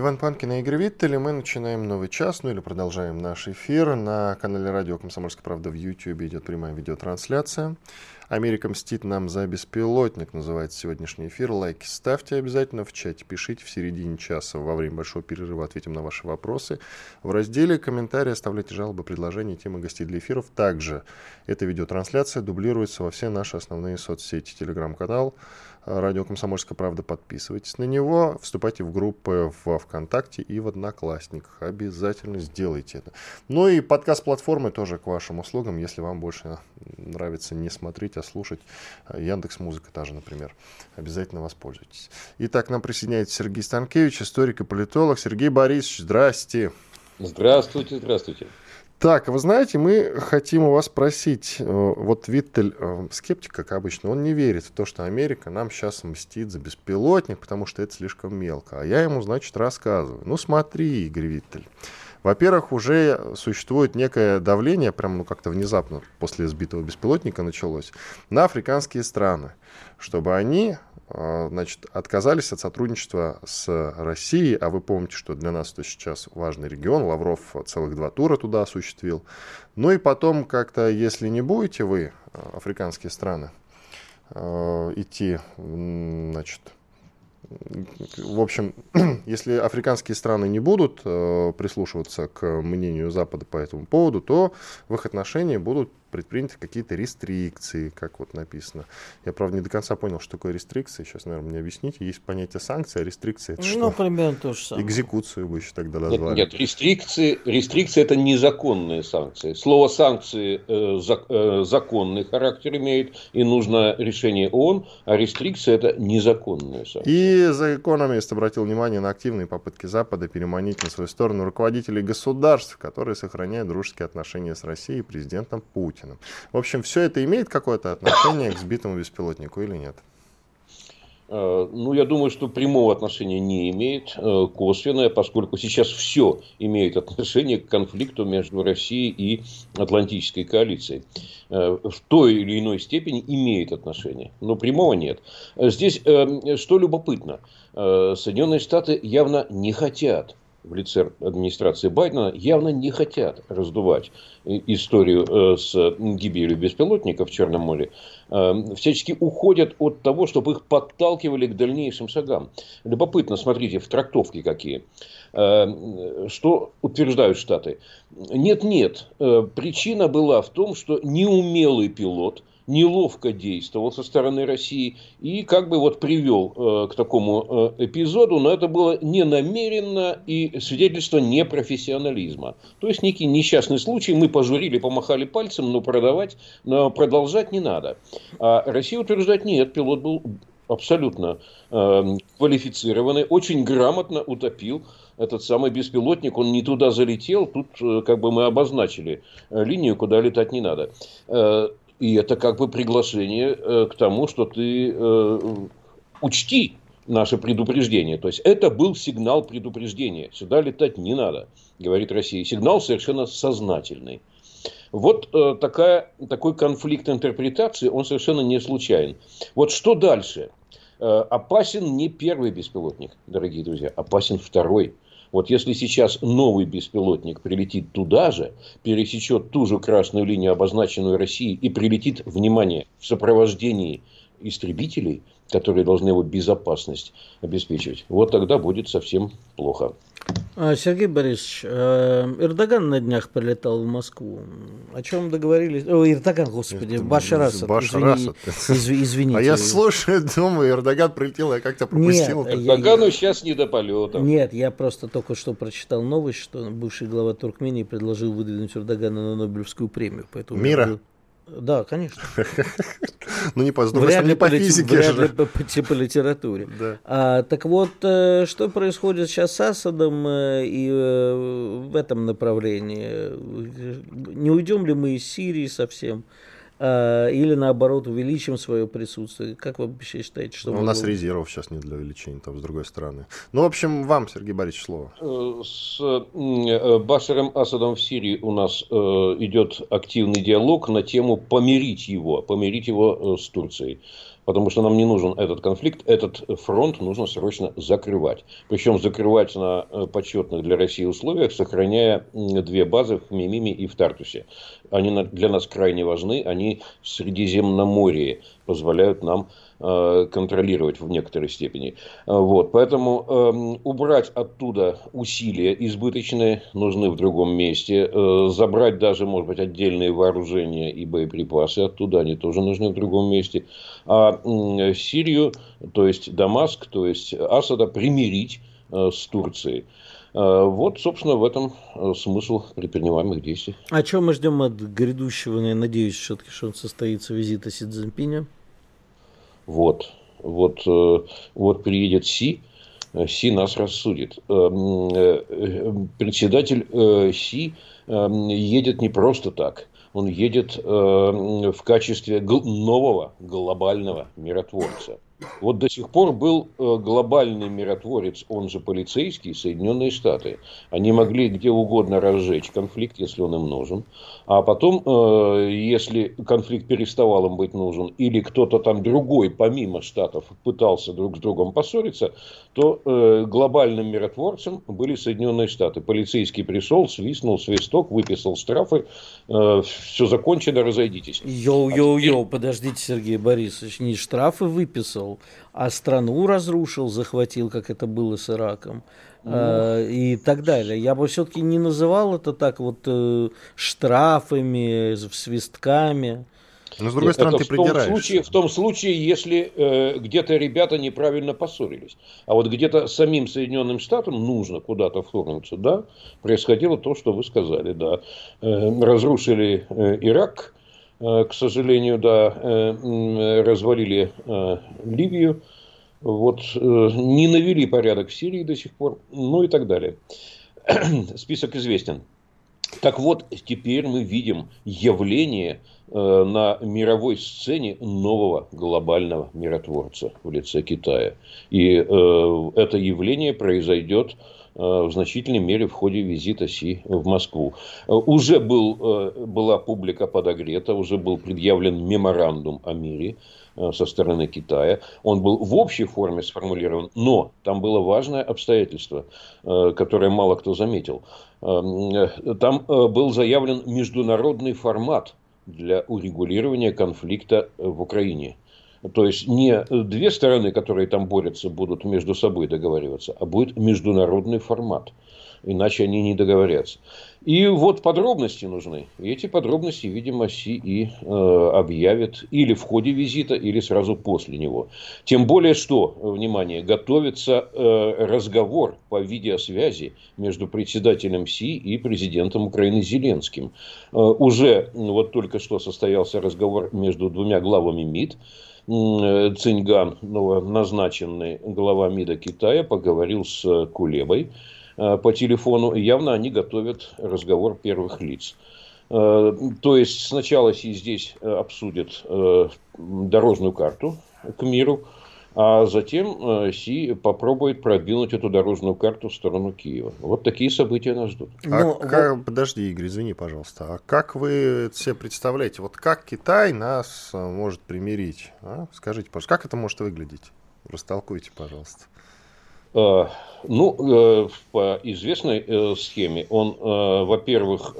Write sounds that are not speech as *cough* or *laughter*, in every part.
Иван Панкин и Игорь Виттель, и мы начинаем новый час, ну или продолжаем наш эфир. На канале радио «Комсомольская правда» в YouTube идет прямая видеотрансляция. Америка мстит нам за беспилотник, называется сегодняшний эфир. Лайки ставьте обязательно в чате, пишите в середине часа, во время большого перерыва ответим на ваши вопросы. В разделе комментарии оставляйте жалобы, предложения, темы гостей для эфиров. Также эта видеотрансляция дублируется во все наши основные соцсети, телеграм-канал, радио «Комсомольская правда». Подписывайтесь на него, вступайте в группы в ВКонтакте и в Одноклассниках. Обязательно сделайте это. Ну и подкаст-платформы тоже к вашим услугам, если вам больше нравится не смотреть, а слушать. Яндекс Музыка та же, например. Обязательно воспользуйтесь. Итак, нам присоединяется Сергей Станкевич, историк и политолог. Сергей Борисович, здрасте. Здравствуйте, здравствуйте. Так, вы знаете, мы хотим у вас спросить, э, вот Виттель, э, скептик, как обычно, он не верит в то, что Америка нам сейчас мстит за беспилотник, потому что это слишком мелко. А я ему, значит, рассказываю. Ну, смотри, Игорь Виттель. Во-первых, уже существует некое давление, прям ну как-то внезапно после сбитого беспилотника началось, на африканские страны, чтобы они а, значит, отказались от сотрудничества с Россией, а вы помните, что для нас это сейчас важный регион, Лавров целых два тура туда осуществил. Ну и потом как-то, если не будете вы, а, африканские страны, а, идти, значит, в общем, *clears throat* если африканские страны не будут прислушиваться к мнению Запада по этому поводу, то в их отношении будут предприняты какие-то рестрикции, как вот написано. Я, правда, не до конца понял, что такое рестрикции. Сейчас, наверное, мне объясните. Есть понятие санкции, а рестрикции это ну, что? примерно то же самое. Экзекуцию бы еще тогда назвали. Нет, нет рестрикции, рестрикции это незаконные санкции. Слово санкции э, зак, э, законный характер имеет, и нужно решение ООН, а рестрикция это незаконные санкции. И за экономист обратил внимание на активные попытки Запада переманить на свою сторону руководителей государств, которые сохраняют дружеские отношения с Россией и президентом Путиным. Путиным. В общем, все это имеет какое-то отношение к сбитому беспилотнику или нет? Э, ну, я думаю, что прямого отношения не имеет, э, косвенное, поскольку сейчас все имеет отношение к конфликту между Россией и Атлантической коалицией. Э, в той или иной степени имеет отношение, но прямого нет. Здесь что любопытно, Соединенные Штаты явно не хотят в лице администрации Байдена явно не хотят раздувать историю э, с гибелью беспилотников в Черном море, э, всячески уходят от того, чтобы их подталкивали к дальнейшим шагам. Любопытно, смотрите, в трактовке какие. Э, что утверждают Штаты? Нет-нет, причина была в том, что неумелый пилот – неловко действовал со стороны России и как бы вот привел э, к такому э, эпизоду, но это было не намеренно и свидетельство непрофессионализма. То есть некий несчастный случай, мы пожурили, помахали пальцем, но продавать, но продолжать не надо. А Россия утверждает, нет, пилот был абсолютно э, квалифицированный, очень грамотно утопил этот самый беспилотник, он не туда залетел, тут э, как бы мы обозначили э, линию, куда летать не надо. Э, и это как бы приглашение э, к тому, что ты э, учти наше предупреждение. То есть это был сигнал предупреждения. Сюда летать не надо, говорит Россия. Сигнал совершенно сознательный. Вот э, такая, такой конфликт интерпретации, он совершенно не случайен. Вот что дальше? Опасен не первый беспилотник, дорогие друзья, опасен второй. Вот если сейчас новый беспилотник прилетит туда же, пересечет ту же красную линию, обозначенную Россией, и прилетит, внимание, в сопровождении истребителей, которые должны его безопасность обеспечивать, вот тогда будет совсем плохо. А, Сергей Борисович, э, Эрдоган на днях прилетал в Москву. О чем договорились? О, Эрдоган, господи, Башар Асад. Башар Асад. Извини, извините. А я слушаю, думаю, Эрдоган прилетел, я как-то пропустил. Нет, Эрдогану я... сейчас не до полета. Нет, я просто только что прочитал новость, что бывший глава Туркмении предложил выдвинуть Эрдогана на Нобелевскую премию. Поэтому Мира? Да, конечно. *laughs* Ну, не по, другой стороны, не по физике Вряд ли по, по, по литературе. Да. А, так вот, э, что происходит сейчас с Асадом э, и э, в этом направлении? Не уйдем ли мы из Сирии совсем? А, или наоборот увеличим свое присутствие? Как вы вообще считаете, что Ну, У нас резервов сейчас нет для увеличения, там, с другой стороны. Ну, в общем, вам, Сергей Борисович, слово. Э, С э, Башаром Асадом в Сирии у нас э, идет активный диалог на тему помирить его, помирить его э, с Турцией. Потому что нам не нужен этот конфликт, этот фронт нужно срочно закрывать. Причем закрывать на э, почетных для России условиях, сохраняя две базы в Мимиме и в Тартусе. Они для нас крайне важны, они в Средиземноморье позволяют нам контролировать в некоторой степени. Э, Вот, поэтому эм, убрать оттуда усилия избыточные нужны в другом месте. Э, забрать даже, может быть, отдельные вооружения и боеприпасы оттуда, они тоже нужны в другом месте. А Сирию, то есть Дамаск, то есть Асада примирить э, с Турцией. Э, Вот, собственно, в этом э, смысл предпринимаемых действий. А что мы ждем от грядущего, я надеюсь, все-таки, что он состоится визита Си Цзиньпиня? Вот, вот, э, вот приедет Си, э, Си нас рассудит. Э, м, э, Председатель Си э, едет не просто так. Он едет в качестве нового глобального миротворца. Вот до сих пор был э, глобальный миротворец, он же полицейский, Соединенные Штаты. Они могли где угодно разжечь конфликт, если он им нужен. А потом, э, если конфликт переставал им быть нужен, или кто-то там другой, помимо Штатов, пытался друг с другом поссориться, то э, глобальным миротворцем были Соединенные Штаты. Полицейский пришел, свистнул свисток, выписал штрафы, все закончено, разойдитесь. Йоу-йоу-йоу, подождите, Сергей Борисович, не штрафы выписал, а страну разрушил, захватил, как это было с Ираком. э, и так далее. Я бы все-таки не называл это так вот э, штрафами, свистками. Но, с другой Нет, стороны, это ты в том, придираешься. случае, в том случае, если э, где-то ребята неправильно поссорились. А вот где-то самим Соединенным Штатам нужно куда-то вторгнуться, да, происходило то, что вы сказали, да. Э, разрушили э, Ирак, э, к сожалению, да, э, развалили э, Ливию, вот, э, не навели порядок в Сирии до сих пор, ну и так далее. *clears throat* Список известен. Так вот, теперь мы видим явление э, на мировой сцене нового глобального миротворца в лице Китая. И э, это явление произойдет э, в значительной мере в ходе визита Си в Москву. Э, Уже был, э, была публика подогрета, уже был предъявлен меморандум о мире э, со стороны Китая. Он был в общей форме сформулирован, но там было важное обстоятельство, э, которое мало кто заметил. Эм, э, Там э, был заявлен международный формат для урегулирования конфликта э, в Украине. То есть не две стороны, которые там борются, будут между собой договариваться, а будет международный формат. Иначе они не договорятся. И вот подробности нужны. И эти подробности, видимо, Си и э, объявит или в ходе визита, или сразу после него. Тем более, что, э, внимание, готовится э, разговор по видеосвязи между председателем Си и президентом Украины Зеленским. Э, уже вот только что состоялся разговор между двумя главами МИД. Э, Циньган, новоназначенный глава МИДа Китая, поговорил с Кулебой э, по телефону. Явно они готовят разговор первых лиц. Э, То есть сначала здесь э, обсудит э, дорожную карту к миру, а затем э, Си попробует продвинуть эту дорожную карту в сторону Киева. Вот такие события нас ждут. А Но как- Подожди, Игорь, извини, пожалуйста. А как вы себе представляете? Вот как Китай нас а, может примирить? а? Скажите, пожалуйста, как это может выглядеть? Растолкуйте, пожалуйста. Э, Ну, э, по известной э, схеме он, во-первых,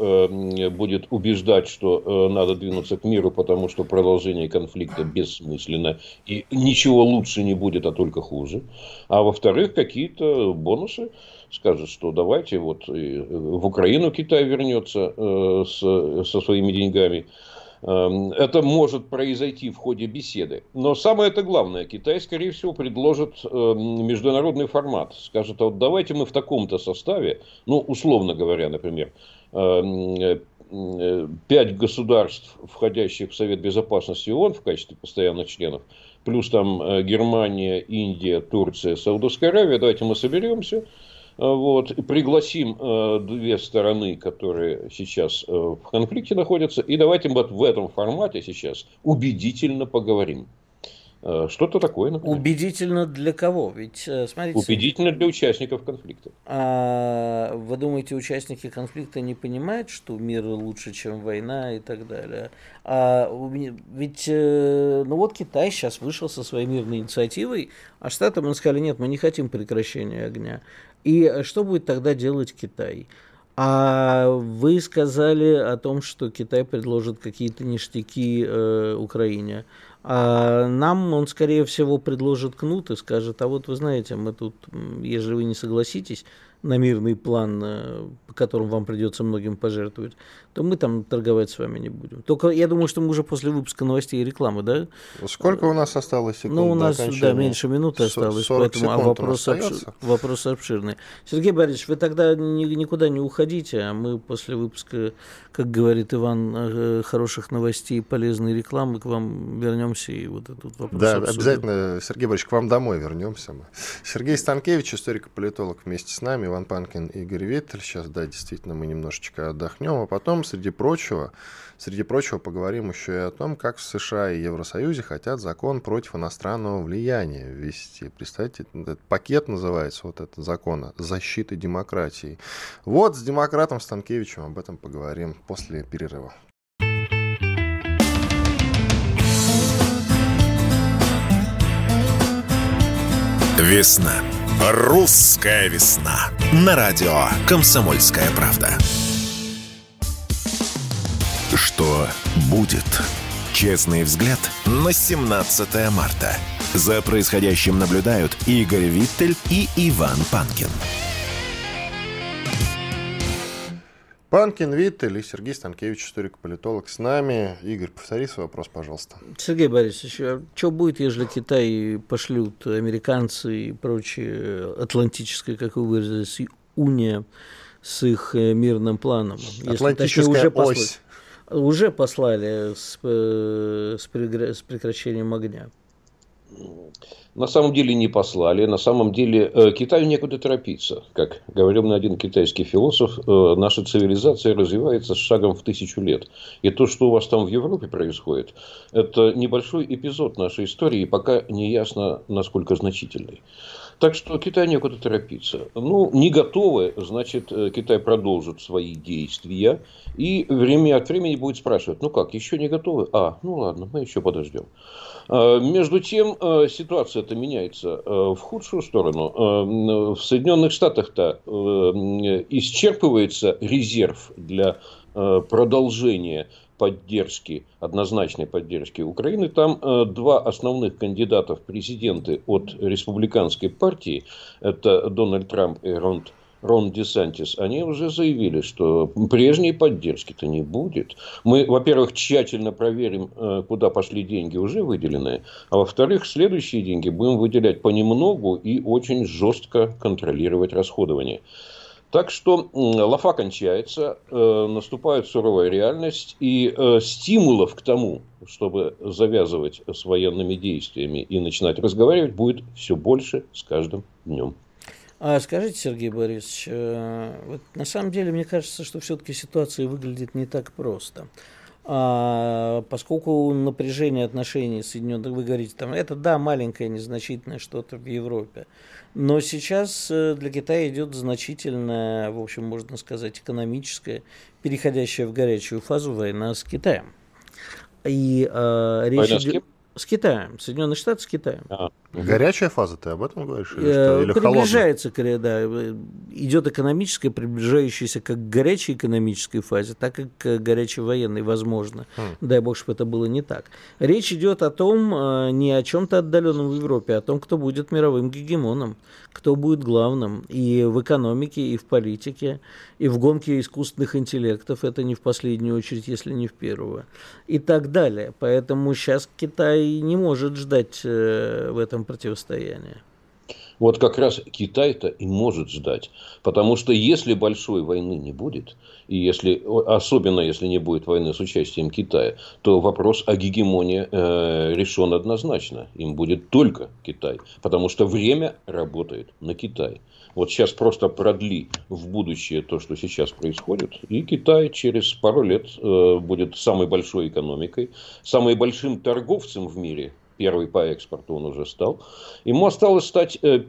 будет убеждать, что надо двинуться к миру, потому что продолжение конфликта бессмысленно и ничего лучше не будет, а только хуже. А во-вторых, какие-то бонусы скажет, что давайте вот в Украину Китай вернется со своими деньгами. Эм, Это может произойти в ходе беседы. Но самое это главное, Китай, скорее всего, предложит эм, международный формат. Скажет, а вот давайте мы в таком-то составе, ну, условно говоря, например, эм, э, пять государств, входящих в Совет Безопасности ООН в качестве постоянных членов, плюс там Германия, Индия, Турция, Саудовская Аравия, давайте мы соберемся, вот, пригласим две стороны, которые сейчас в конфликте находятся, и давайте вот в этом формате сейчас убедительно поговорим. Э, что-то такое, например. Убедительно для кого? Ведь, э, смотрите... Убедительно для участников конфликта. А, вы думаете, участники конфликта не понимают, что мир лучше, чем война и так далее? А, ведь, э, ну вот Китай сейчас вышел со своей мирной инициативой, а Штатам он сказали, нет, мы не хотим прекращения огня. И что будет тогда делать Китай? А вы сказали о том, что Китай предложит какие-то ништяки э, Украине. А нам он, скорее всего, предложит кнут и скажет, а вот вы знаете, мы тут, если вы не согласитесь, на мирный план, э, по которому вам придется многим пожертвовать, то мы там торговать с вами не будем. Только я думаю, что мы уже после выпуска новостей и рекламы, да? Сколько у нас осталось секунд? Ну, у нас, да, меньше минуты осталось, поэтому а вопрос, обшир... вопрос обширный. Сергей Борисович, вы тогда ни, никуда не уходите, а мы после выпуска, как говорит Иван, э, хороших новостей и полезной рекламы к вам вернемся и вот этот вопрос Да, обсудим. обязательно, Сергей Борисович, к вам домой вернемся мы. Сергей Станкевич, историк-политолог вместе с нами. Иван Панкин, Игорь Виттель. Сейчас, да, действительно, мы немножечко отдохнем. А потом, среди прочего, среди прочего, поговорим еще и о том, как в США и Евросоюзе хотят закон против иностранного влияния ввести. Представьте, этот пакет называется, вот этот закон защиты демократии. Вот с демократом Станкевичем об этом поговорим после перерыва. Весна. Русская весна. На радио «Комсомольская правда». Что будет? Честный взгляд на 17 марта. За происходящим наблюдают Игорь Виттель и Иван Панкин. Панкин, Виттель и Сергей Станкевич, историк-политолог с нами. Игорь, повтори свой вопрос, пожалуйста. Сергей Борисович, а что будет, если Китай пошлют американцы и прочие атлантическая, как вы выразились, уния с их э, мирным планом? Атлантическая если, уже ось. Послали, уже послали с, э, с прекращением огня. На самом деле не послали. На самом деле э, Китаю некуда торопиться. Как говорил мне один китайский философ, э, наша цивилизация развивается с шагом в тысячу лет. И то, что у вас там в Европе происходит, это небольшой эпизод нашей истории, пока не ясно, насколько значительный. Так что Китай некуда торопиться. Ну, не готовы, значит, э, Китай продолжит свои действия. И время от времени будет спрашивать, ну как, еще не готовы? А, ну ладно, мы еще подождем. Э, между тем, э, ситуация это меняется э, в худшую сторону. В Соединенных Штатах-то исчерпывается резерв для продолжения поддержки, однозначной поддержки Украины. Там два основных кандидата в президенты от республиканской партии, это Дональд Трамп и Ронд Рон Десантис, они уже заявили, что прежней поддержки-то не будет. Мы, во-первых, тщательно проверим, э, куда пошли деньги уже выделенные, а во-вторых, следующие деньги будем выделять понемногу и очень жестко контролировать расходование. Так что лафа кончается, э, наступает суровая реальность, и э, стимулов к тому, чтобы завязывать с военными действиями и начинать разговаривать, будет все больше с каждым днем. А скажите, Сергей Борисович, э, вот на самом деле мне кажется, что все-таки ситуация выглядит не так просто. А, поскольку напряжение отношений Соединенных, вы говорите, там, это да, маленькое, незначительное что-то в Европе. Но сейчас э, для Китая идет значительная, в общем, можно сказать, экономическая, переходящая в горячую фазу война с Китаем. И э, речь идет... С Китаем. Соединенные Штаты с Китаем. А, Горячая фаза, ты об этом говоришь? Или, что? Или приближается, холодная? да. Идет экономическая, приближающаяся как к горячей экономической фазе, так и к горячей военной, возможно. Хм. Дай бог, чтобы это было не так. Речь идет о том, э, не о чем-то отдаленном в Европе, а о том, кто будет мировым гегемоном, кто будет главным и в экономике, и в политике, и в гонке искусственных интеллектов, это не в последнюю очередь, если не в первую, и так далее. Поэтому сейчас Китай не может ждать э, в этом противостоянии. Вот как раз Китай-то и может ждать. Потому что если большой войны не будет, и если, особенно если не будет войны с участием Китая, то вопрос о гегемонии э, решен однозначно. Им будет только Китай. Потому что время работает на Китай. Вот сейчас просто продли в будущее то, что сейчас происходит, и Китай через пару лет э, будет самой большой экономикой, самым большим торговцем в мире первый по экспорту он уже стал. Ему осталось стать э,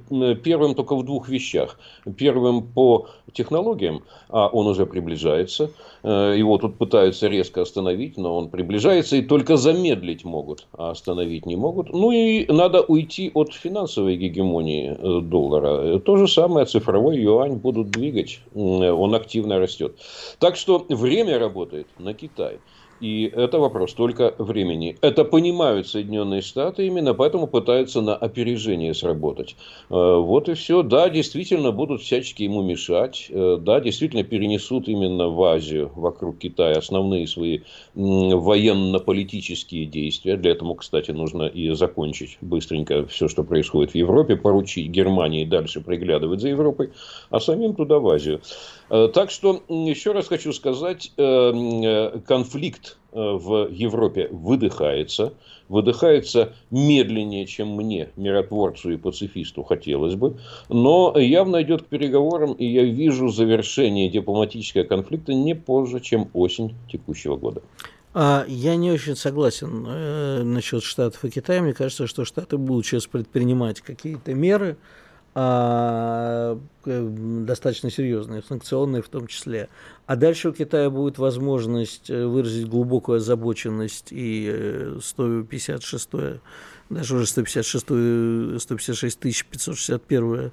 первым только в двух вещах. Первым по технологиям, а он уже приближается. Э, его тут пытаются резко остановить, но он приближается и только замедлить могут, а остановить не могут. Ну и надо уйти от финансовой гегемонии э, доллара. То же самое цифровой юань будут двигать, он активно растет. Так что время работает на Китай. И это вопрос только времени. Это понимают Соединенные Штаты, именно поэтому пытаются на опережение сработать. Э, вот и все. Да, действительно будут всячески ему мешать. Э, да, действительно перенесут именно в Азию, вокруг Китая, основные свои военно-политические действия. Для этого, кстати, нужно и закончить быстренько все, что происходит в Европе, поручить Германии дальше приглядывать за Европой, а самим туда в Азию. Э, так что, еще раз хочу сказать, э, э, конфликт в Европе выдыхается. Выдыхается медленнее, чем мне, миротворцу и пацифисту, хотелось бы. Но явно идет к переговорам, и я вижу завершение дипломатического конфликта не позже, чем осень текущего года. А я не очень согласен насчет Штатов и Китая. Мне кажется, что Штаты будут сейчас предпринимать какие-то меры, достаточно серьезные, санкционные в том числе. А дальше у Китая будет возможность э, выразить глубокую озабоченность и 156 э, даже уже 156, 156 561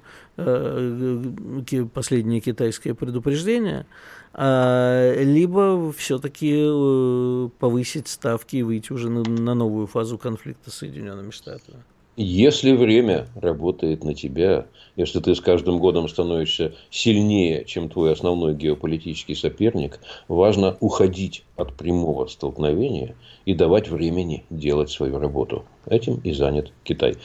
последнее китайское предупреждение, а, либо все-таки э, повысить ставки и выйти уже на новую фазу конфликта с Соединенными Штатами. Если время работает на тебя, если ты с каждым годом становишься сильнее, чем твой основной геополитический соперник, важно уходить от прямого столкновения и давать времени делать свою работу. Этим и занят Китай.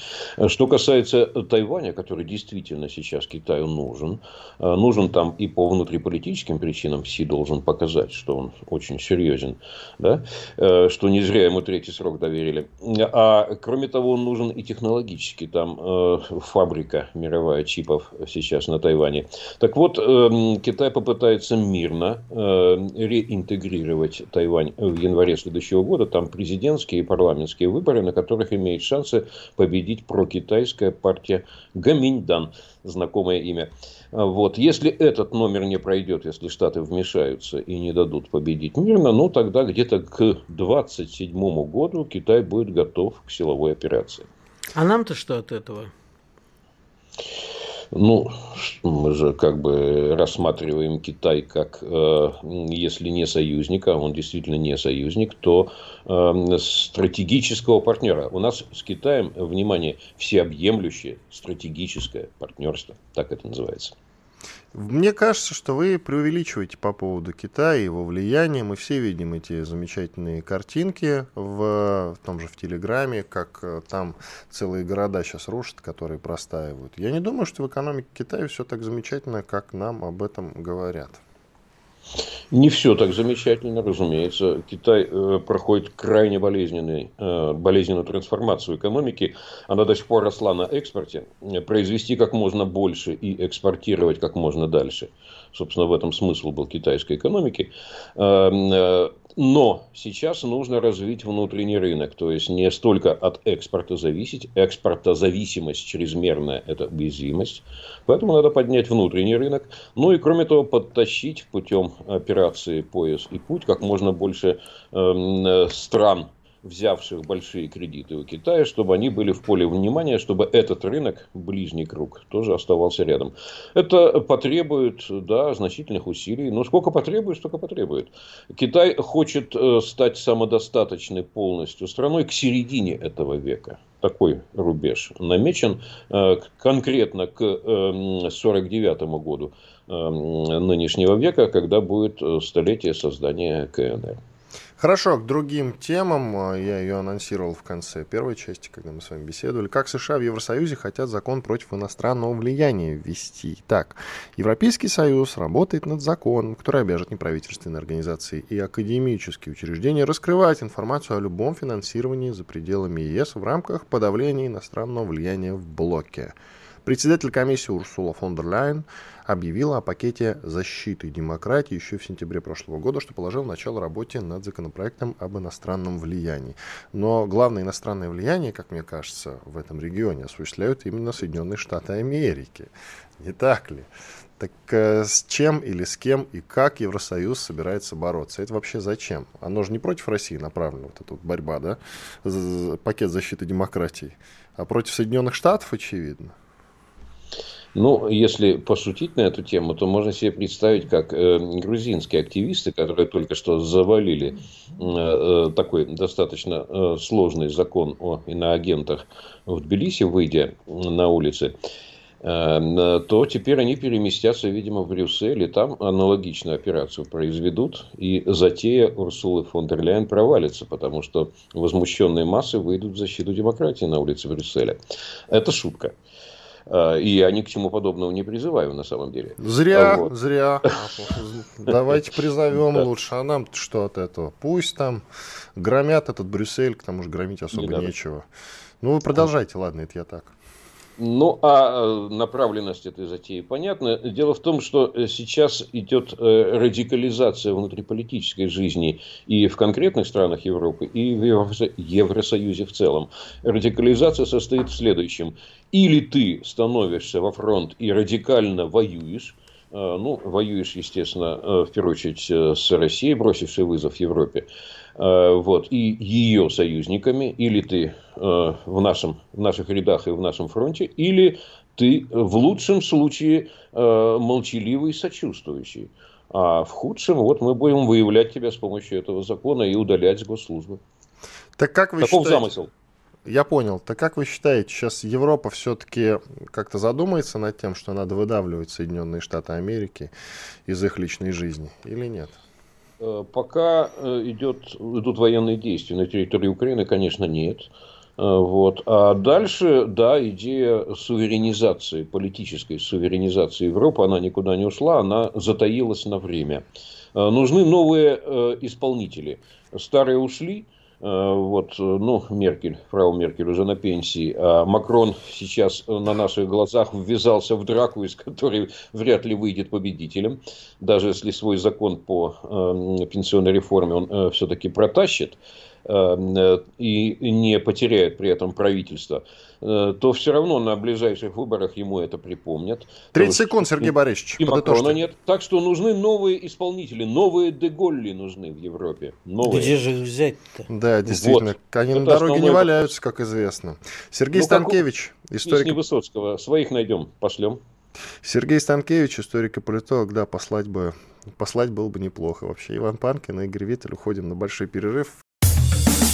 Что касается Тайваня, который действительно сейчас Китаю нужен, э, нужен там и по внутриполитическим причинам, Си должен показать, что он очень серьезен, да? Э, что не зря ему третий срок доверили. А кроме того, он нужен и технологически. Там э, фабрика мировая чипов сейчас на Тайване. Так вот, Китай попытается мирно реинтегрировать Тайвань в январе следующего года. Там президентские и парламентские выборы, на которых имеет шансы победить прокитайская партия Гаминьдан, знакомое имя. Вот. Если этот номер не пройдет, если Штаты вмешаются и не дадут победить мирно, ну тогда где-то к 2027 году Китай будет готов к силовой операции. А нам-то что от этого? Ну, мы же как бы рассматриваем Китай как, э, если не союзника, он действительно не союзник, то э, стратегического партнера. У нас с Китаем, внимание, всеобъемлющее стратегическое партнерство, так это называется. Мне кажется, что вы преувеличиваете по поводу Китая и его влияния. Мы все видим эти замечательные картинки в, в том же в Телеграме, как э, там целые города сейчас рушат, которые простаивают. Я не думаю, что в экономике Китая все так замечательно, как нам об этом говорят. Не все так замечательно, разумеется. Китай э, проходит крайне болезненный, э, болезненную трансформацию экономики. Она до сих пор росла на экспорте. Произвести как можно больше и экспортировать как можно дальше. Собственно, в этом смысл был китайской экономики. Э, э, но сейчас нужно развить внутренний рынок, то есть не столько от экспорта зависеть, экспортозависимость чрезмерная – это уязвимость, поэтому надо поднять внутренний рынок, ну и кроме того подтащить путем операции «Пояс и путь» как можно больше э, стран взявших большие кредиты у Китая, чтобы они были в поле внимания, чтобы этот рынок, ближний круг, тоже оставался рядом. Это потребует да, значительных усилий. Но сколько потребует, столько потребует. Китай хочет э, стать самодостаточной полностью страной к середине этого века такой рубеж намечен э, конкретно к 1949 эм, году эм, нынешнего века, когда будет э, столетие создания КНР. Хорошо, к другим темам. А, я ее анонсировал в конце первой части, когда мы с вами беседовали. Как США в Евросоюзе хотят закон против иностранного влияния ввести. Так, Европейский Союз работает над законом, который обяжет неправительственные организации и академические учреждения раскрывать информацию о любом финансировании за пределами ЕС в рамках подавления иностранного влияния в блоке. Председатель комиссии Урсула фон дер Ляйен объявила о пакете защиты демократии еще в сентябре прошлого года, что положил начало работе над законопроектом об иностранном влиянии. Но главное иностранное влияние, как мне кажется, в этом регионе осуществляют именно Соединенные Штаты Америки. Не так ли? Так э, с чем или с кем и как Евросоюз собирается бороться? Это вообще зачем? Оно же не против России направлено, вот эта вот борьба, да? Пакет защиты демократии. А против Соединенных Штатов, очевидно. Ну, если пошутить на эту тему, то можно себе представить, как э, грузинские активисты, которые только что завалили э, э такой достаточно э, сложный закон о иноагентах в Тбилиси, выйдя на улицы, э, то теперь они переместятся, видимо, в Брюссель, и там аналогичную операцию произведут, и затея Урсулы фон дер Ляйен провалится, потому что возмущенные массы выйдут в защиту демократии на улице Брюсселя. Это шутка. А, и я ни к чему подобного не призываю на самом деле. Зря, вот. зря. *laughs* Давайте призовем лучше. А нам что от этого? Пусть там громят этот Брюссель, к тому же громить особо нечего. Ну, вы продолжайте, ладно, это я так. Ну, а э, направленность этой затеи понятна. Дело в том, что э, сейчас идет э, радикализация внутриполитической жизни и в конкретных странах Европы, и в Евросоюзе в целом. Радикализация состоит в следующем. Или ты становишься во фронт и радикально воюешь, ну, воюешь, естественно, в первую очередь с Россией, бросившей вызов Европе, вот, и ее союзниками, или ты Э, в, нашем, в наших рядах и в нашем фронте, или ты в лучшем случае э, молчаливый, сочувствующий. А в худшем, вот мы будем выявлять тебя с помощью этого закона и удалять с госслужбы. Так как вы Таков считаете... замысел. Я понял. Так как вы считаете, сейчас Европа все-таки как-то задумается над тем, что надо выдавливать Соединенные Штаты Америки из их личной жизни или нет? Э, пока идет, идут военные действия на территории Украины, конечно, нет. Э, вот. А дальше, да, идея суверенизации, политической суверенизации Европы, она никуда не ушла, она затаилась на время. Э, нужны новые э, исполнители. Старые ушли, вот, ну, Меркель, фрау Меркель уже на пенсии, а Макрон сейчас на наших глазах ввязался в драку, из которой вряд ли выйдет победителем, даже если свой закон по пенсионной реформе он все-таки протащит. Эм, э, и не потеряет при этом правительство, э, то все равно на ближайших выборах ему это припомнят. 30 секунд, Сергей Борисович. И Макрона нет. Так что нужны новые исполнители, новые Деголли нужны в Европе. Новые. Где же их взять-то? Да, действительно. Вот. Они это на дороге не валяются, как известно. Сергей ну, Станкевич, историк... Высоцкого. Своих найдем, пошлем. Сергей Станкевич, историк и политолог, да, послать бы Послать было бы неплохо вообще. Иван Панкин и Игорь Виттель уходим на большой перерыв.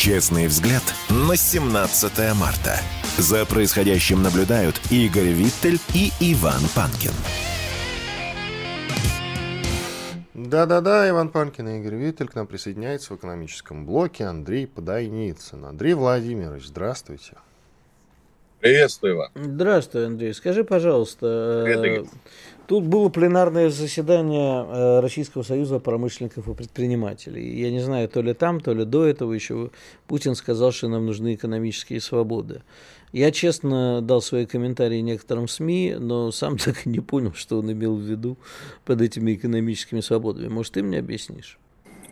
Честный взгляд на 17 марта. За происходящим наблюдают Игорь Виттель и Иван Панкин. Да-да-да, Иван Панкин и Игорь Виттель к нам присоединяется в экономическом блоке Андрей Подайницын. Андрей Владимирович, здравствуйте. Приветствую вас. Здравствуй, Андрей. Скажи, пожалуйста, Привет, Тут было пленарное заседание э, Российского союза промышленников и предпринимателей. Я не знаю, то ли там, то ли до этого еще Путин сказал, что нам нужны экономические свободы. Я честно дал свои комментарии некоторым СМИ, но сам *laughs* так и не понял, что он имел в виду под этими экономическими свободами. Может, ты мне объяснишь?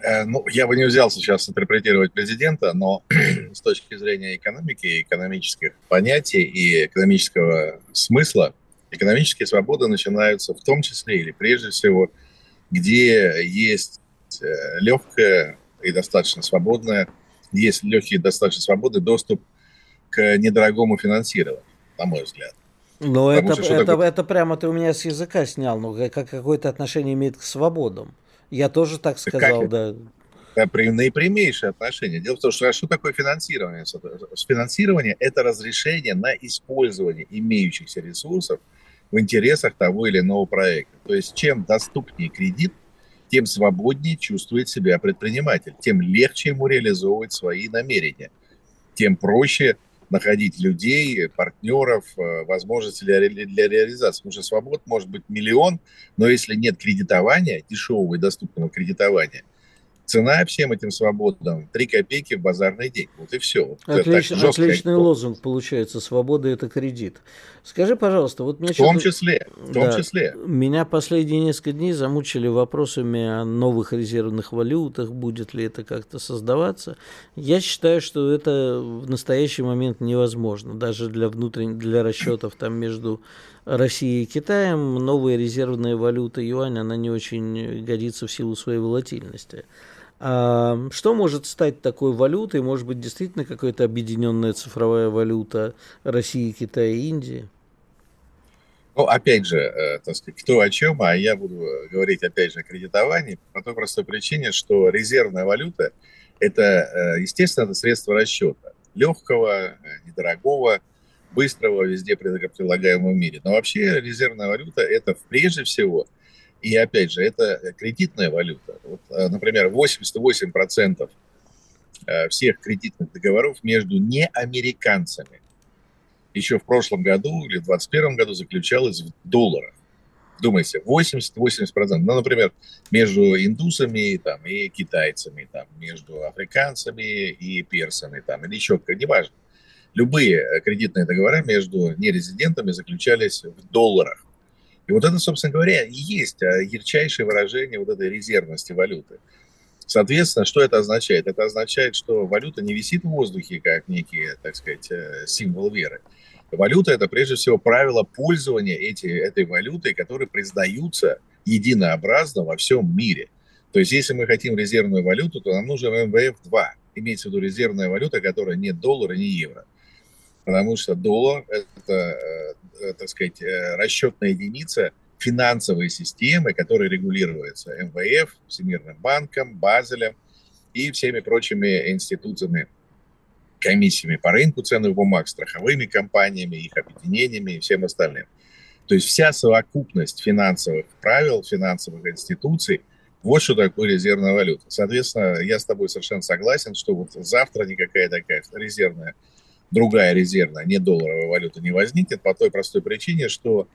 Э, ну, я бы не взял сейчас интерпретировать президента, но *clears throat* с точки зрения экономики, экономических понятий и экономического смысла, Экономические свободы начинаются в том числе или прежде всего, где есть э, легкое и достаточно свободное есть легкий, достаточно свободный доступ к недорогому финансированию, на мой взгляд. Но это, что, это, такое... это прямо ты у меня с языка снял, ну, как какое-то отношение имеет к свободам. Я тоже так сказал, как да. Это наипрямейшее отношение. Дело в том, что что такое финансирование? Финансирование – это разрешение на использование имеющихся ресурсов в интересах того или иного проекта. То есть чем доступнее кредит, тем свободнее чувствует себя предприниматель, тем легче ему реализовывать свои намерения, тем проще находить людей, партнеров, э, возможности для, для реализации. Потому что свобод может быть миллион, но если нет кредитования, дешевого и доступного кредитования – Цена всем этим свободам 3 копейки в базарный день. Вот и все. Вот Отлич, отличный лозунг получается. Свобода – это кредит. Скажи, пожалуйста, вот мне... В том числе, в том да, числе. Меня последние несколько дней замучили вопросами о новых резервных валютах, будет ли это как-то создаваться. Я считаю, что это в настоящий момент невозможно. Даже для внутренних, для расчетов там между Россией и Китаем новая резервная валюта юань, она не очень годится в силу своей волатильности. А что может стать такой валютой? Может быть, действительно какая-то объединенная цифровая валюта России, Китая и Индии? Ну, опять же, э, так сказать, кто о чем, а я буду говорить, опять же, о кредитовании по той простой причине, что резервная валюта – это, э, естественно, это средство расчета. Легкого, э, недорогого, быстрого, везде предлагаемого мире. Но вообще резервная валюта – это прежде всего – и опять же, это кредитная валюта. Вот, э, например, 88% э, всех кредитных договоров между неамериканцами еще в прошлом году или в 2021 году заключалось в долларах. Думайте, 80-80%. Ну, например, между индусами там, и китайцами, там, между африканцами и персами, там, или еще, неважно. Любые э, кредитные договора между нерезидентами заключались в долларах. И вот это, собственно говоря, и есть а, ярчайшее выражение вот этой резервности валюты. Соответственно, что это означает? Это означает, что валюта не висит в воздухе, как некий, так сказать, э, символ веры. Валюта – это прежде всего правила пользования эти, этой валютой, которые признаются единообразно во всем мире. То есть, если мы хотим резервную валюту, то нам нужен МВФ-2. Имеется в виду резервная валюта, которая не доллар и не евро потому что доллар – это, э, э, так сказать, э, расчетная единица финансовой системы, которая регулируется МВФ, Всемирным банком, Базелем и всеми прочими институтами, комиссиями по рынку ценных бумаг, страховыми компаниями, их объединениями и всем остальным. То есть вся совокупность финансовых правил, финансовых институций – вот что такое резервная валюта. Соответственно, я с тобой совершенно согласен, что вот завтра никакая такая резервная другая резервная, не долларовая валюта не возникнет по той простой причине, что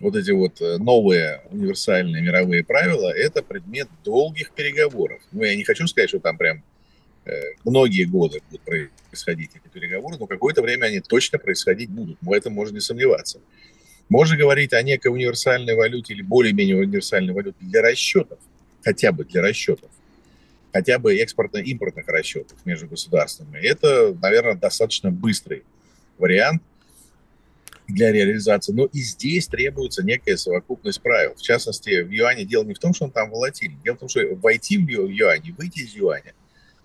вот эти вот э, новые универсальные мировые правила – это предмет долгих переговоров. Ну, я не хочу сказать, что там прям многие годы будут происходить эти переговоры, но какое-то время они точно происходить будут. В этом можно не сомневаться. Можно говорить о некой универсальной валюте или более-менее универсальной валюте для расчетов, хотя бы для расчетов хотя бы экспортно-импортных расчетов между государствами. Это, наверное, достаточно быстрый вариант для реализации. Но и здесь требуется некая совокупность правил. В частности, в юане дело не в том, что он там волатильный. Дело в том, что войти в юань, выйти из юаня,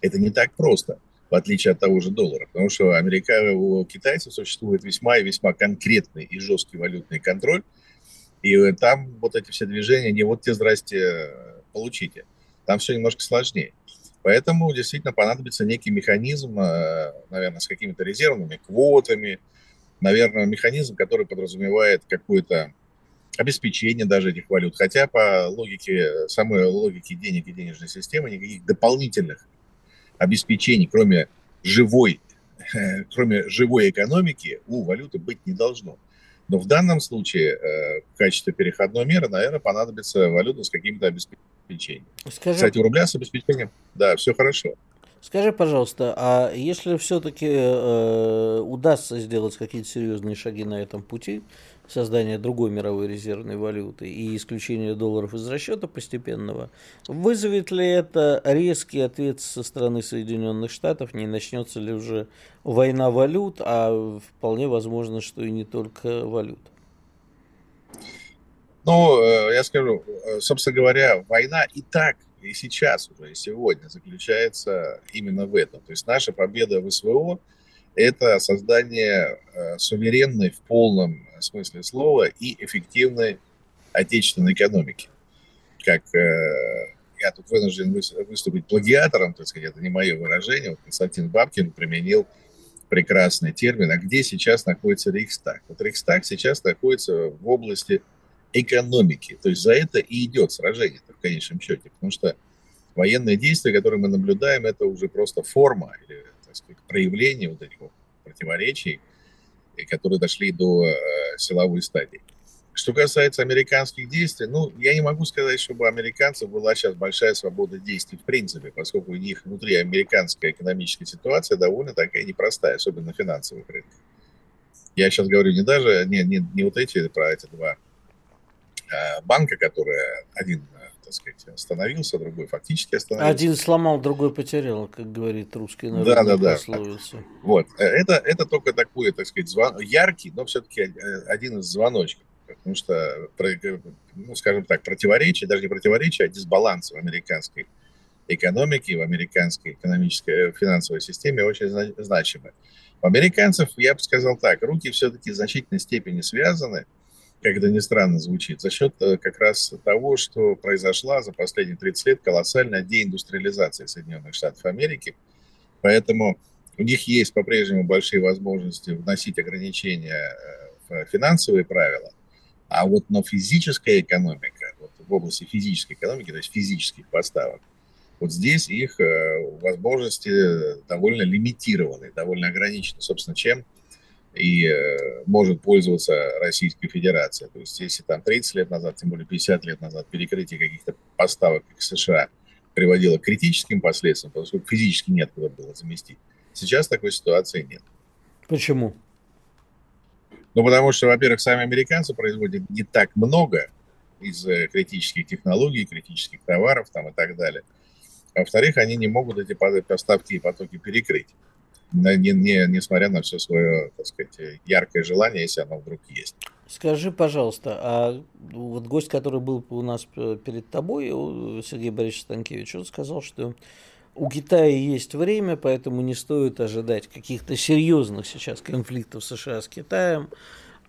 это не так просто, в отличие от того же доллара. Потому что Америка, у китайцев существует весьма и весьма конкретный и жесткий валютный контроль. И там вот эти все движения не вот те здрасте, получите. Там все немножко сложнее. Поэтому действительно понадобится некий механизм, э, наверное, с какими-то резервными квотами, наверное, механизм, который подразумевает какое-то обеспечение даже этих валют. Хотя по логике, самой логике денег и денежной системы никаких дополнительных обеспечений, кроме живой, кроме живой экономики, у валюты быть не должно. Но в данном случае э, в качестве переходной меры, наверное, понадобится валюта с каким-то обеспечением. Скажи... Кстати, у рубля с обеспечением, да, все хорошо. Скажи, пожалуйста, а если все-таки э, удастся сделать какие-то серьезные шаги на этом пути, создания другой мировой резервной валюты и исключения долларов из расчета постепенного, вызовет ли это резкий ответ со стороны Соединенных Штатов, не начнется ли уже война валют, а вполне возможно, что и не только валют? Ну, э, я скажу, э, собственно говоря, война и так и сейчас уже, и сегодня заключается именно в этом. То есть наша победа в СВО – это создание э, суверенной в полном смысле слова и эффективной отечественной экономики. Как э, я тут вынужден выступить плагиатором, так сказать, это не мое выражение. Вот Константин Бабкин применил прекрасный термин, а где сейчас находится Рейхстаг? Вот Рейхстаг сейчас находится в области экономики. То есть за это и идет сражение в конечном счете. Потому что военные действия, которые мы наблюдаем, это уже просто форма или так сказать, проявление вот этих вот противоречий, которые дошли до э, силовой стадии. Что касается американских действий, ну, я не могу сказать, чтобы у американцев была сейчас большая свобода действий в принципе, поскольку у них внутри американская экономическая ситуация довольно такая непростая, особенно на финансовых рынках. Я сейчас говорю не даже, не, не, не вот эти, про эти два а, банка, которые один, так сказать, остановился, другой фактически остановился. Один сломал, другой потерял, как говорит русский народ. Да, да, да. Вот. Это, это только такой, так сказать, звон, яркий, но все-таки один из звоночков потому что, ну, скажем так, противоречие, даже не противоречие, а дисбаланс в американской экономике, в американской экономической э, финансовой системе очень значимы. У американцев, я бы сказал так, руки все-таки в значительной степени связаны, как это ни странно звучит, за счет э, как раз того, что произошла за последние 30 лет колоссальная деиндустриализация Соединенных Штатов Америки. Поэтому у них есть по-прежнему большие возможности вносить ограничения э, в финансовые правила, а вот но физическая экономика, вот в области физической экономики, то есть физических поставок, вот здесь их э, возможности довольно лимитированы, довольно ограничены, собственно, чем и э, может пользоваться Российская Федерация. То есть если там 30 лет назад, тем более 50 лет назад, перекрытие каких-то поставок к США приводило к критическим последствиям, поскольку физически нет куда было заместить. Сейчас такой ситуации нет. Почему? Ну, потому что, во-первых, сами американцы производят не так много из э, критических технологий, критических товаров там и так далее. А во-вторых, они не могут эти поставки и потоки перекрыть, не, не, несмотря на все свое, так сказать, яркое желание, если оно вдруг есть. Скажи, пожалуйста, а вот гость, который был у нас э, перед тобой, Сергей Борисович Станкевич, он сказал, что у Китая есть время, поэтому не стоит ожидать каких-то серьезных сейчас конфликтов США с Китаем.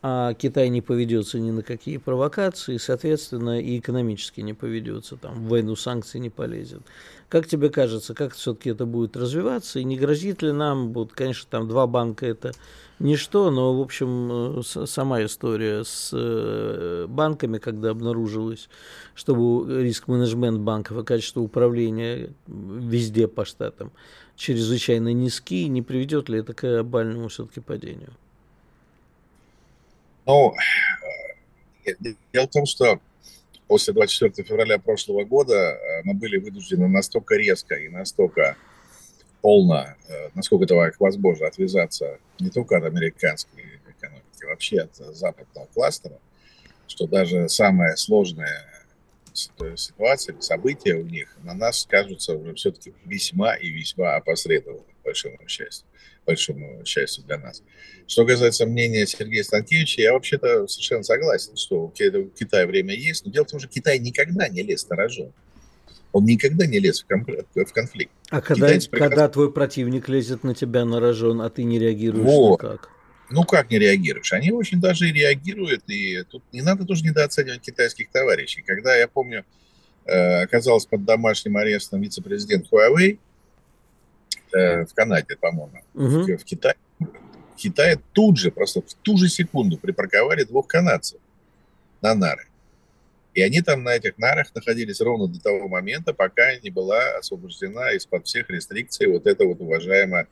А Китай не поведется ни на какие провокации, соответственно, и экономически не поведется, там, в войну санкций не полезет. Как тебе кажется, как все-таки это будет развиваться, и не грозит ли нам, вот, конечно, там два банка это ничто, но, в общем, э, сама история с э, банками, когда обнаружилось, чтобы риск-менеджмент банков и качество управления везде по штатам чрезвычайно низкие, не приведет ли это к глобальному все-таки падению? Ну, э, дело в том, что после 24 февраля прошлого года мы были вынуждены настолько резко и настолько полно, э, насколько это возможно, отвязаться не только от американской экономики, вообще от западного кластера, что даже самая сложная ситуация, события у них на нас кажутся уже все-таки весьма и весьма опосредованно, большому счастью, большому счастью для нас. Что касается мнения Сергея Станкевича, я вообще-то совершенно согласен, что у Китая время есть, но дело в том, что Китай никогда не лез на рожон. Он никогда не лез в конфликт. А когда, прекрасно... когда твой противник лезет на тебя на рожон, а ты не реагируешь вот. никак? Ну, как не реагируешь? Они очень даже и реагируют, и тут не надо тоже недооценивать китайских товарищей. Когда, я помню, э, оказался под домашним арестом вице-президент Huawei э, в Канаде, по-моему, угу. в, в Китае, в Китае тут же, просто в ту же секунду припарковали двух канадцев на нары. И они там на этих нарах находились ровно до того момента, пока не была освобождена из-под всех рестрикций вот эта вот уважаемая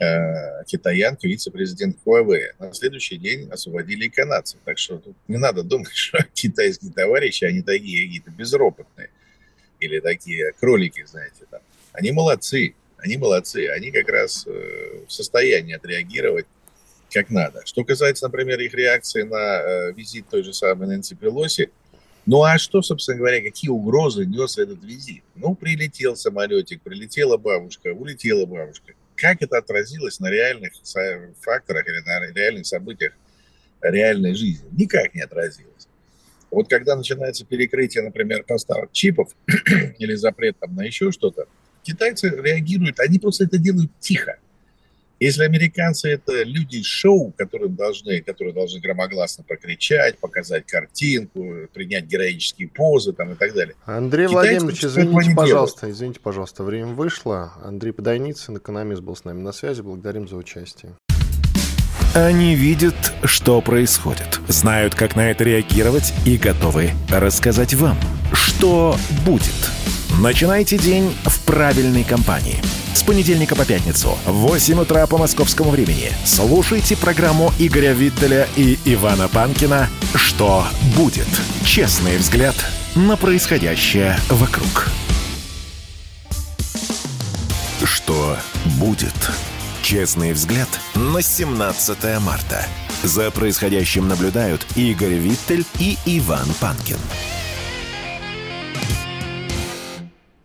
э, китаянка, вице-президент Huawei. На следующий день освободили и канадцев. Так что тут не надо думать, *laughs* что китайские товарищи, они такие какие-то безропотные. Или такие кролики, знаете, там. Они молодцы, они молодцы. Они как раз э, в состоянии отреагировать как надо. Что касается, например, их реакции на э, визит той же самой Нэнси Пелоси, ну а что, собственно говоря, какие угрозы нес этот визит? Ну, прилетел самолетик, прилетела бабушка, улетела бабушка. Как это отразилось на реальных факторах или на реальных событиях реальной жизни? Никак не отразилось. Вот когда начинается перекрытие, например, поставок чипов *clears throat* или запрет там на еще что-то, китайцы реагируют, они просто это делают тихо. Если американцы это люди шоу, которые должны, которые должны громогласно прокричать, показать картинку, принять героические позы там, и так далее. Андрей Китайцы Владимирович, извините, пожалуйста, делают. извините, пожалуйста, время вышло. Андрей Подойницын, экономист, был с нами на связи. Благодарим за участие. Они видят, что происходит, знают, как на это реагировать и готовы рассказать вам, что будет. Начинайте день в правильной компании – с понедельника по пятницу в 8 утра по московскому времени слушайте программу Игоря Виттеля и Ивана Панкина «Что будет?» Честный взгляд на происходящее вокруг. Что будет? Честный взгляд на 17 марта. За происходящим наблюдают Игорь Виттель и Иван Панкин.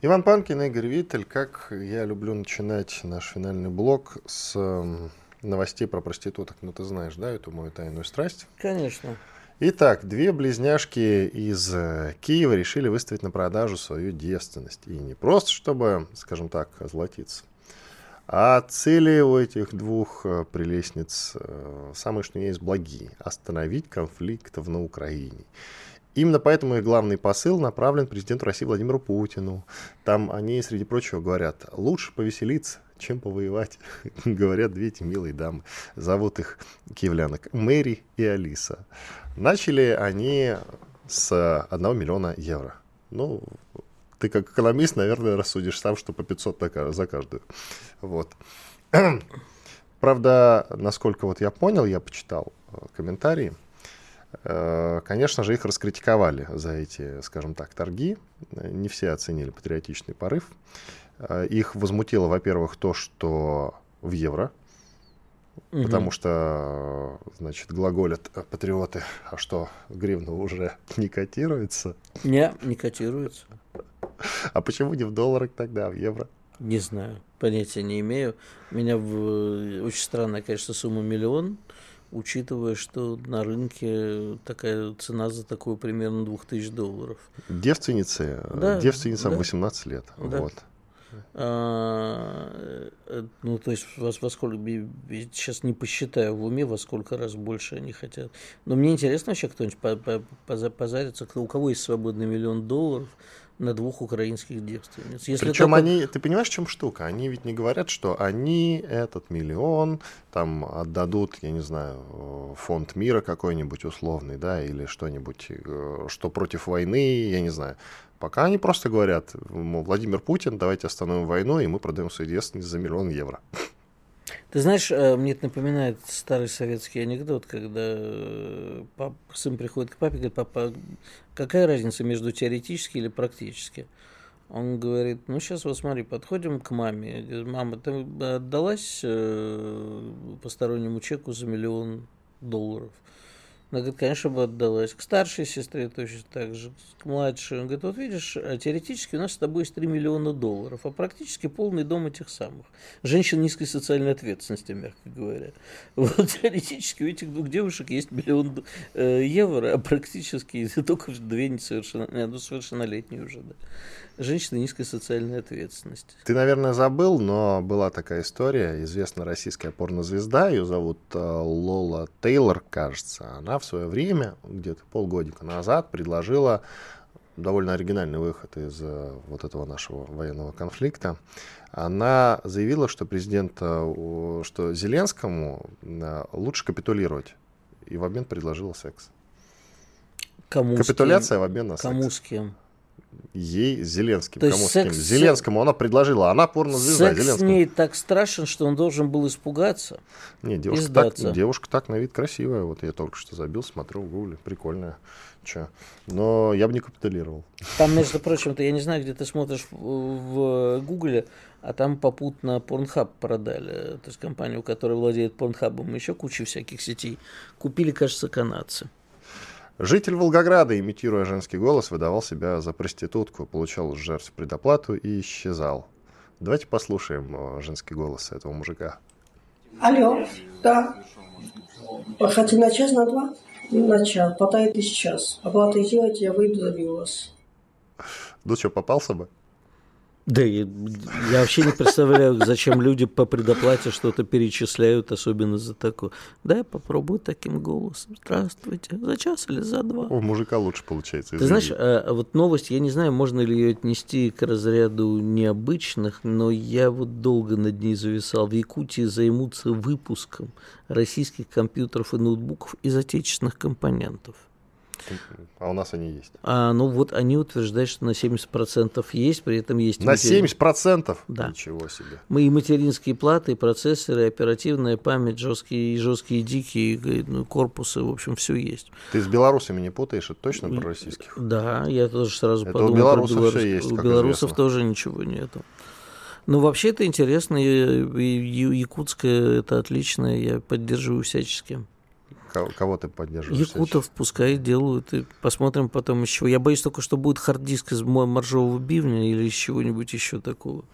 Иван Панкин, Игорь Виттель. Как я люблю начинать наш финальный блок с новостей про проституток. Ну, ты знаешь, да, эту мою тайную страсть? Конечно. Итак, две близняшки из э, Киева решили выставить на продажу свою девственность. И не просто, чтобы, скажем так, озолотиться, а цели у этих двух э, прелестниц э, самые что есть благие. Остановить конфликт на Украине. Именно поэтому их главный посыл направлен президенту России Владимиру Путину. Там они, среди прочего, говорят, лучше повеселиться, чем повоевать, *laughs* говорят две эти милые дамы. Зовут их киевлянок Мэри и Алиса. Начали они с 1 миллиона евро. Ну, ты как экономист, наверное, рассудишь сам, что по 500 за каждую. Вот. *clears throat* Правда, насколько вот я понял, я почитал э, комментарии, конечно же, их раскритиковали за эти, скажем так, торги. Не все оценили патриотичный порыв. Э, их возмутило, во-первых, то, что в евро, угу. потому что, значит, глаголят патриоты, а что, гривна уже не котируется? Не, не котируется. А почему не в долларах тогда, а в евро? Не знаю, понятия не имею. У меня в... очень странная, конечно, сумма миллион учитывая, что на рынке такая цена за такую примерно 2000 долларов. Девственницы, да, девственницам да. 18 лет. Да. Вот. А, э, ну, то есть, во, во сколько, сейчас не посчитаю в уме, во сколько раз больше они хотят. Но мне интересно вообще кто-нибудь позарится, кто, у кого есть свободный миллион долларов, на двух украинских девственниц. Если Причем только... они, ты понимаешь, в чем штука? Они ведь не говорят, что они этот миллион там отдадут, я не знаю, фонд мира какой-нибудь условный, да, или что-нибудь, э, что против войны, я не знаю. Пока они просто говорят, мол, Владимир Путин, давайте остановим войну, и мы продаем свою девственность за миллион евро. Ты знаешь, э, мне это напоминает старый советский анекдот, когда э, пап, сын приходит к папе и говорит, папа, какая разница между теоретически или практически? Он говорит, ну сейчас вот смотри, подходим к маме. Говорит, Мама, ты отдалась э, постороннему чеку за миллион долларов? Она говорит, конечно бы отдалась. К старшей сестре точно так же, к младшей. Он говорит, вот видишь, а теоретически у нас с тобой есть 3 миллиона долларов, а практически полный дом этих самых. Женщин низкой социальной ответственности, мягко говоря. *laughs* Вот теоретически у этих двух девушек есть миллион э, евро, а практически *laughs* только две несовершеннолетние, ну, совершеннолетние уже, да женщины низкой социальной ответственности. Ты, наверное, забыл, но была такая история. Известная российская порнозвезда, ее зовут э, Лола Тейлор, кажется. Она в свое время, где-то полгодика назад, предложила довольно оригинальный выход из э, вот этого нашего военного конфликта. Она заявила, что президент, э, что Зеленскому лучше капитулировать, и в обмен предложила секс. Кому Капитуляция в обмен на секс. Кому с кем? Ей Зеленским. То Кому с кем? Зеленскому она предложила, она порнозвезда. Секс Зеленскому. с ней так страшен, что он должен был испугаться. Не, девушка так, девушка так на вид красивая. Вот я только что забил, смотрю в гугле, прикольная. Че? Но я бы не капитулировал. Там, между прочим, то я не знаю, где ты смотришь в, в гугле, а там попутно Pornhub продали. То есть компанию, которая владеет Pornhub, еще кучу всяких сетей. Купили, кажется, канадцы. Житель Волгограда, имитируя женский голос, выдавал себя за проститутку, получал жертв предоплату и исчезал. Давайте послушаем э, женский голос этого мужика. Алло, да. Хотим на час, на два? На час, хватает и сейчас. Оплата сделайте, я выйду, забью вас. Ну что, попался бы? Да, я, я вообще не представляю, зачем люди по предоплате что-то перечисляют, особенно за такое. Да, я попробую таким голосом. Здравствуйте. За час или за два? У мужика лучше получается. Ты знаешь, а, вот новость, я не знаю, можно ли ее отнести к разряду необычных, но я вот долго над ней зависал. В Якутии займутся выпуском российских компьютеров и ноутбуков из отечественных компонентов. А у нас они есть. А, ну вот они утверждают, что на 70% есть, при этом есть... На матери... 70%? Да. Ничего себе. Мы и материнские платы, и процессоры, и оперативная память, жесткие, и жесткие дикие и, ну, корпусы, в общем, все есть. Ты с белорусами не путаешь? Это точно про российских? Да, я тоже сразу это подумал у белорусов белорус... все есть, У белорусов известно. тоже ничего нету. Ну, вообще это интересно, и якутская это отлично, я поддерживаю всячески. Кого ты поддерживаешь? Якутов пускай делают, и посмотрим потом еще. Я боюсь только, что будет хард-диск из моржового бивня или из чего-нибудь еще такого.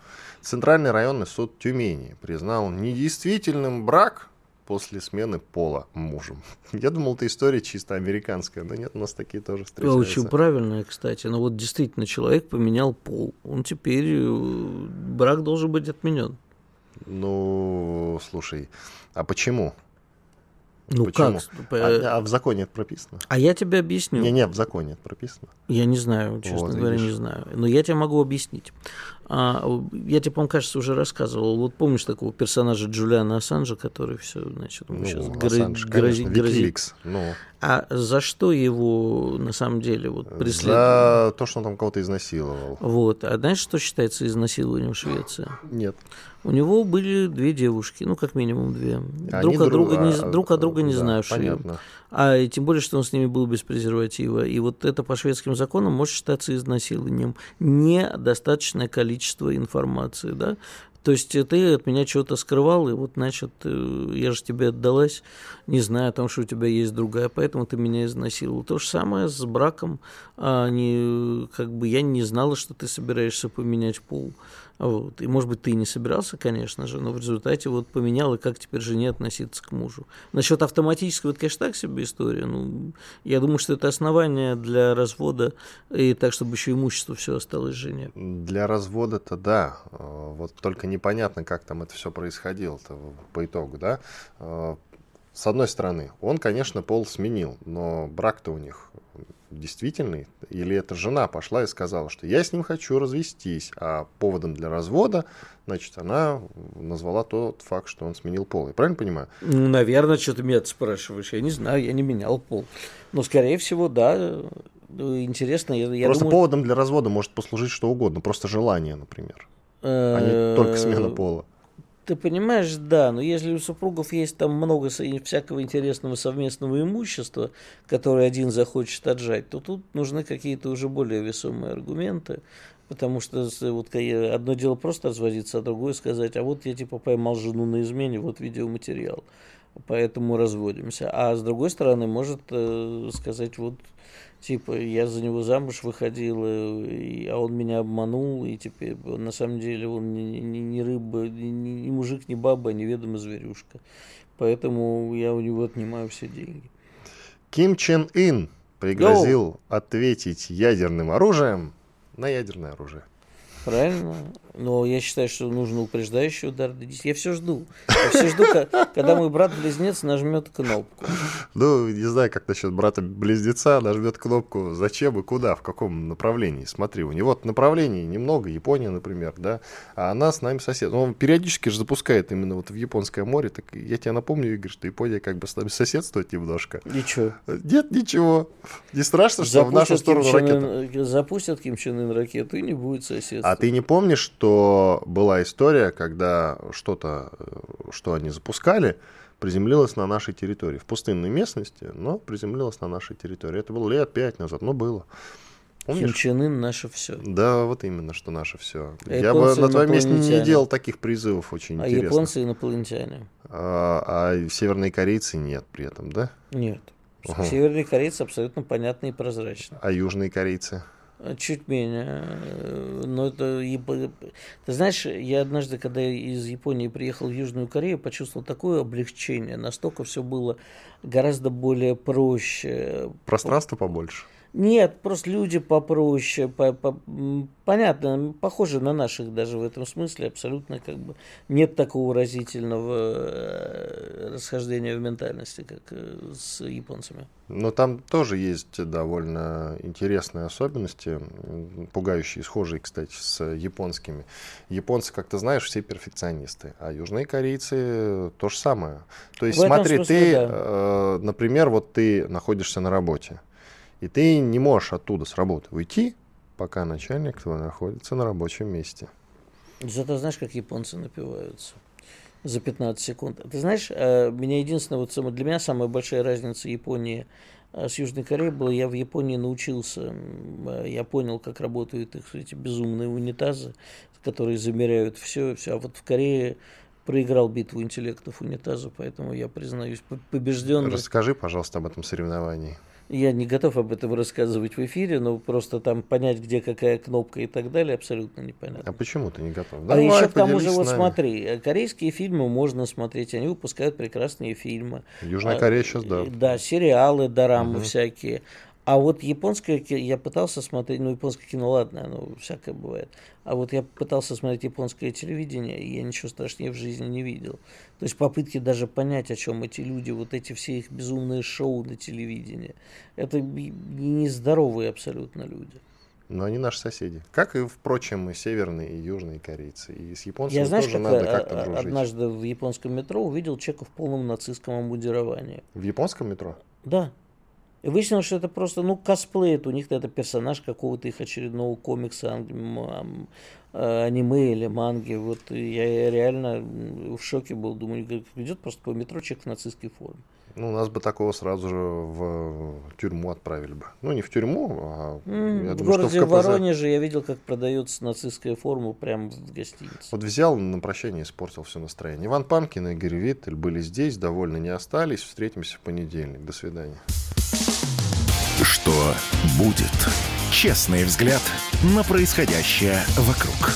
Центральный районный суд Тюмени признал недействительным брак после смены пола мужем. *laughs* Я думал, это история чисто американская, но нет, у нас такие тоже встречаются. Очень правильная, кстати. Но вот действительно человек поменял пол. Он теперь э, брак должен быть отменен. Ну, слушай, а почему? Ну Почему? как? А, а в законе это прописано? А я тебе объясню. Не, не, в законе это прописано. Я не знаю, честно вот, говоря, видишь. не знаю. Но я тебе могу объяснить. А, я тебе, по-моему, кажется, уже рассказывал. Вот помнишь такого персонажа Джулиана Ассанжа, который все, значит, ну, сейчас Ассанж, грозит, конечно, грозит. Ну. А за что его на самом деле вот преследуют? За то, что он там кого-то изнасиловал. Вот. А знаешь, что считается изнасилованием в Швеции? Нет. У него были две девушки, ну, как минимум две. Они друг, от друга, не, а, друг от друга не да, знавшие. Понятно. А и тем более, что он с ними был без презерватива. И вот это по шведским законам может считаться изнасилованием. Недостаточное количество информации, да. То есть ты от меня чего-то скрывал, и вот, значит, э, я же тебе отдалась, не зная о том, что у тебя есть другая, поэтому ты меня изнасиловал. То же самое с браком. А не, как бы я не знала, что ты собираешься поменять пол. Вот. И, может быть, ты и не собирался, конечно же, но в результате вот поменял, и как теперь жене относиться к мужу. Насчет автоматического, это, конечно, так себе история. Ну, я думаю, что это основание для развода, и так, чтобы еще имущество все осталось жене. Для развода-то да. А, вот только непонятно, как там это все происходило по итогу, да. А, с одной стороны, он, конечно, пол сменил, но брак-то у них действительный, или эта жена пошла и сказала, что я с ним хочу развестись, а поводом для развода, значит, она назвала тот факт, что он сменил пол. Я правильно понимаю? Ну, наверное, что ты меня спрашиваешь. Я не знаю, я не менял пол. Но, скорее всего, да, интересно. Я, я просто думаю... поводом для развода может послужить что угодно, просто желание, например, а не только смена пола. Ты понимаешь, да, но если у супругов есть там много всякого интересного совместного имущества, которое один захочет отжать, то тут нужны какие-то уже более весомые аргументы, потому что вот одно дело просто разводиться, а другое сказать, а вот я типа поймал жену на измене, вот видеоматериал, поэтому разводимся. А с другой стороны, может э, сказать, вот типа я за него замуж выходил, и, а он меня обманул, и теперь на самом деле он не, не, не рыба, не, не мужик, не баба, а неведомая зверюшка. Поэтому я у него отнимаю все деньги. Ким Чен Ин пригрозил Йоу. ответить ядерным оружием на ядерное оружие. Правильно? Но я считаю, что нужно упреждающий удар. Я все жду. Я все жду, когда мой брат-близнец нажмет кнопку. Ну, не знаю, как насчет брата-близнеца нажмет кнопку. Зачем и куда, в каком направлении. Смотри, у него направлений немного. Япония, например, да. А она с нами сосед. Он периодически же запускает именно вот в Японское море. Так я тебе напомню, Игорь, что Япония как бы с нами соседствует немножко. Ничего. Нет, ничего. Не страшно, что запустят в нашу сторону ракета. Запустят Ким Чен Ын ракету и не будет соседства. А ты не помнишь, что что была история, когда что-то, что они запускали, приземлилось на нашей территории. В пустынной местности, но приземлилось на нашей территории. Это было лет пять назад, но было. Помнишь? Ким Чен Ын наше все. Да, вот именно, что наше все. А Я бы на твоем месте не делал таких призывов очень а интересных. А японцы инопланетяне. А, а северные корейцы нет при этом, да? Нет. Угу. Северные корейцы абсолютно понятны и прозрачны. А южные корейцы? Чуть менее. Но это... Ты знаешь, я однажды, когда из Японии приехал в Южную Корею, почувствовал такое облегчение. Настолько все было гораздо более проще. Пространство побольше. Нет, просто люди попроще, по, по, понятно, похожи на наших даже в этом смысле, абсолютно как бы нет такого разительного э, расхождения в ментальности, как э, с японцами. Но там тоже есть довольно интересные особенности, пугающие, схожие, кстати, с японскими. Японцы, как ты знаешь, все перфекционисты, а южные корейцы то же самое. То есть, смотри, смысле, ты, да. э, например, вот ты находишься на работе, и ты не можешь оттуда с работы уйти, пока начальник твой находится на рабочем месте. Зато знаешь, как японцы напиваются за 15 секунд. Ты знаешь, э, меня единственное, вот для меня самая большая разница Японии э, с Южной Кореей была, я в Японии научился, э, я понял, как работают их эти безумные унитазы, которые замеряют все, все. А вот в Корее проиграл битву интеллектов унитаза, поэтому я признаюсь побежденным. Расскажи, пожалуйста, об этом соревновании. Я не готов об этом рассказывать в эфире, но просто там понять, где какая кнопка и так далее, абсолютно непонятно. А почему ты не готов? Давай, а еще к тому же, вот смотри, корейские фильмы можно смотреть, они выпускают прекрасные фильмы. Южная Корея сейчас, да. Да, сериалы, дорамы угу. всякие. А вот японское, я пытался смотреть, ну, японское кино, ладно, оно всякое бывает. А вот я пытался смотреть японское телевидение, и я ничего страшнее в жизни не видел. То есть попытки даже понять, о чем эти люди, вот эти все их безумные шоу на телевидении, это нездоровые абсолютно люди. Но они наши соседи. Как и, впрочем, и северные, и южные корейцы. И с японцами Я, знаешь, тоже как надо как-то дружить. однажды в японском метро увидел человека в полном нацистском обмундировании. В японском метро? Да. И выяснилось, что это просто, ну, косплей, это у них это персонаж какого-то их очередного комикса, э, аниме или манги. Вот я реально в шоке был, думаю, идет просто по метро человек в нацистской форме. Ну, нас бы такого сразу же в тюрьму отправили бы. Ну, не в тюрьму, а mm, я в думаю, городе что в КПЗ. Воронеже я видел, как продается нацистская форма прямо в гостинице. Вот взял на прощание и испортил все настроение. Иван Панкин и Игорь Виттель были здесь, довольно не остались. Встретимся в понедельник. До свидания. Что будет? Честный взгляд на происходящее вокруг.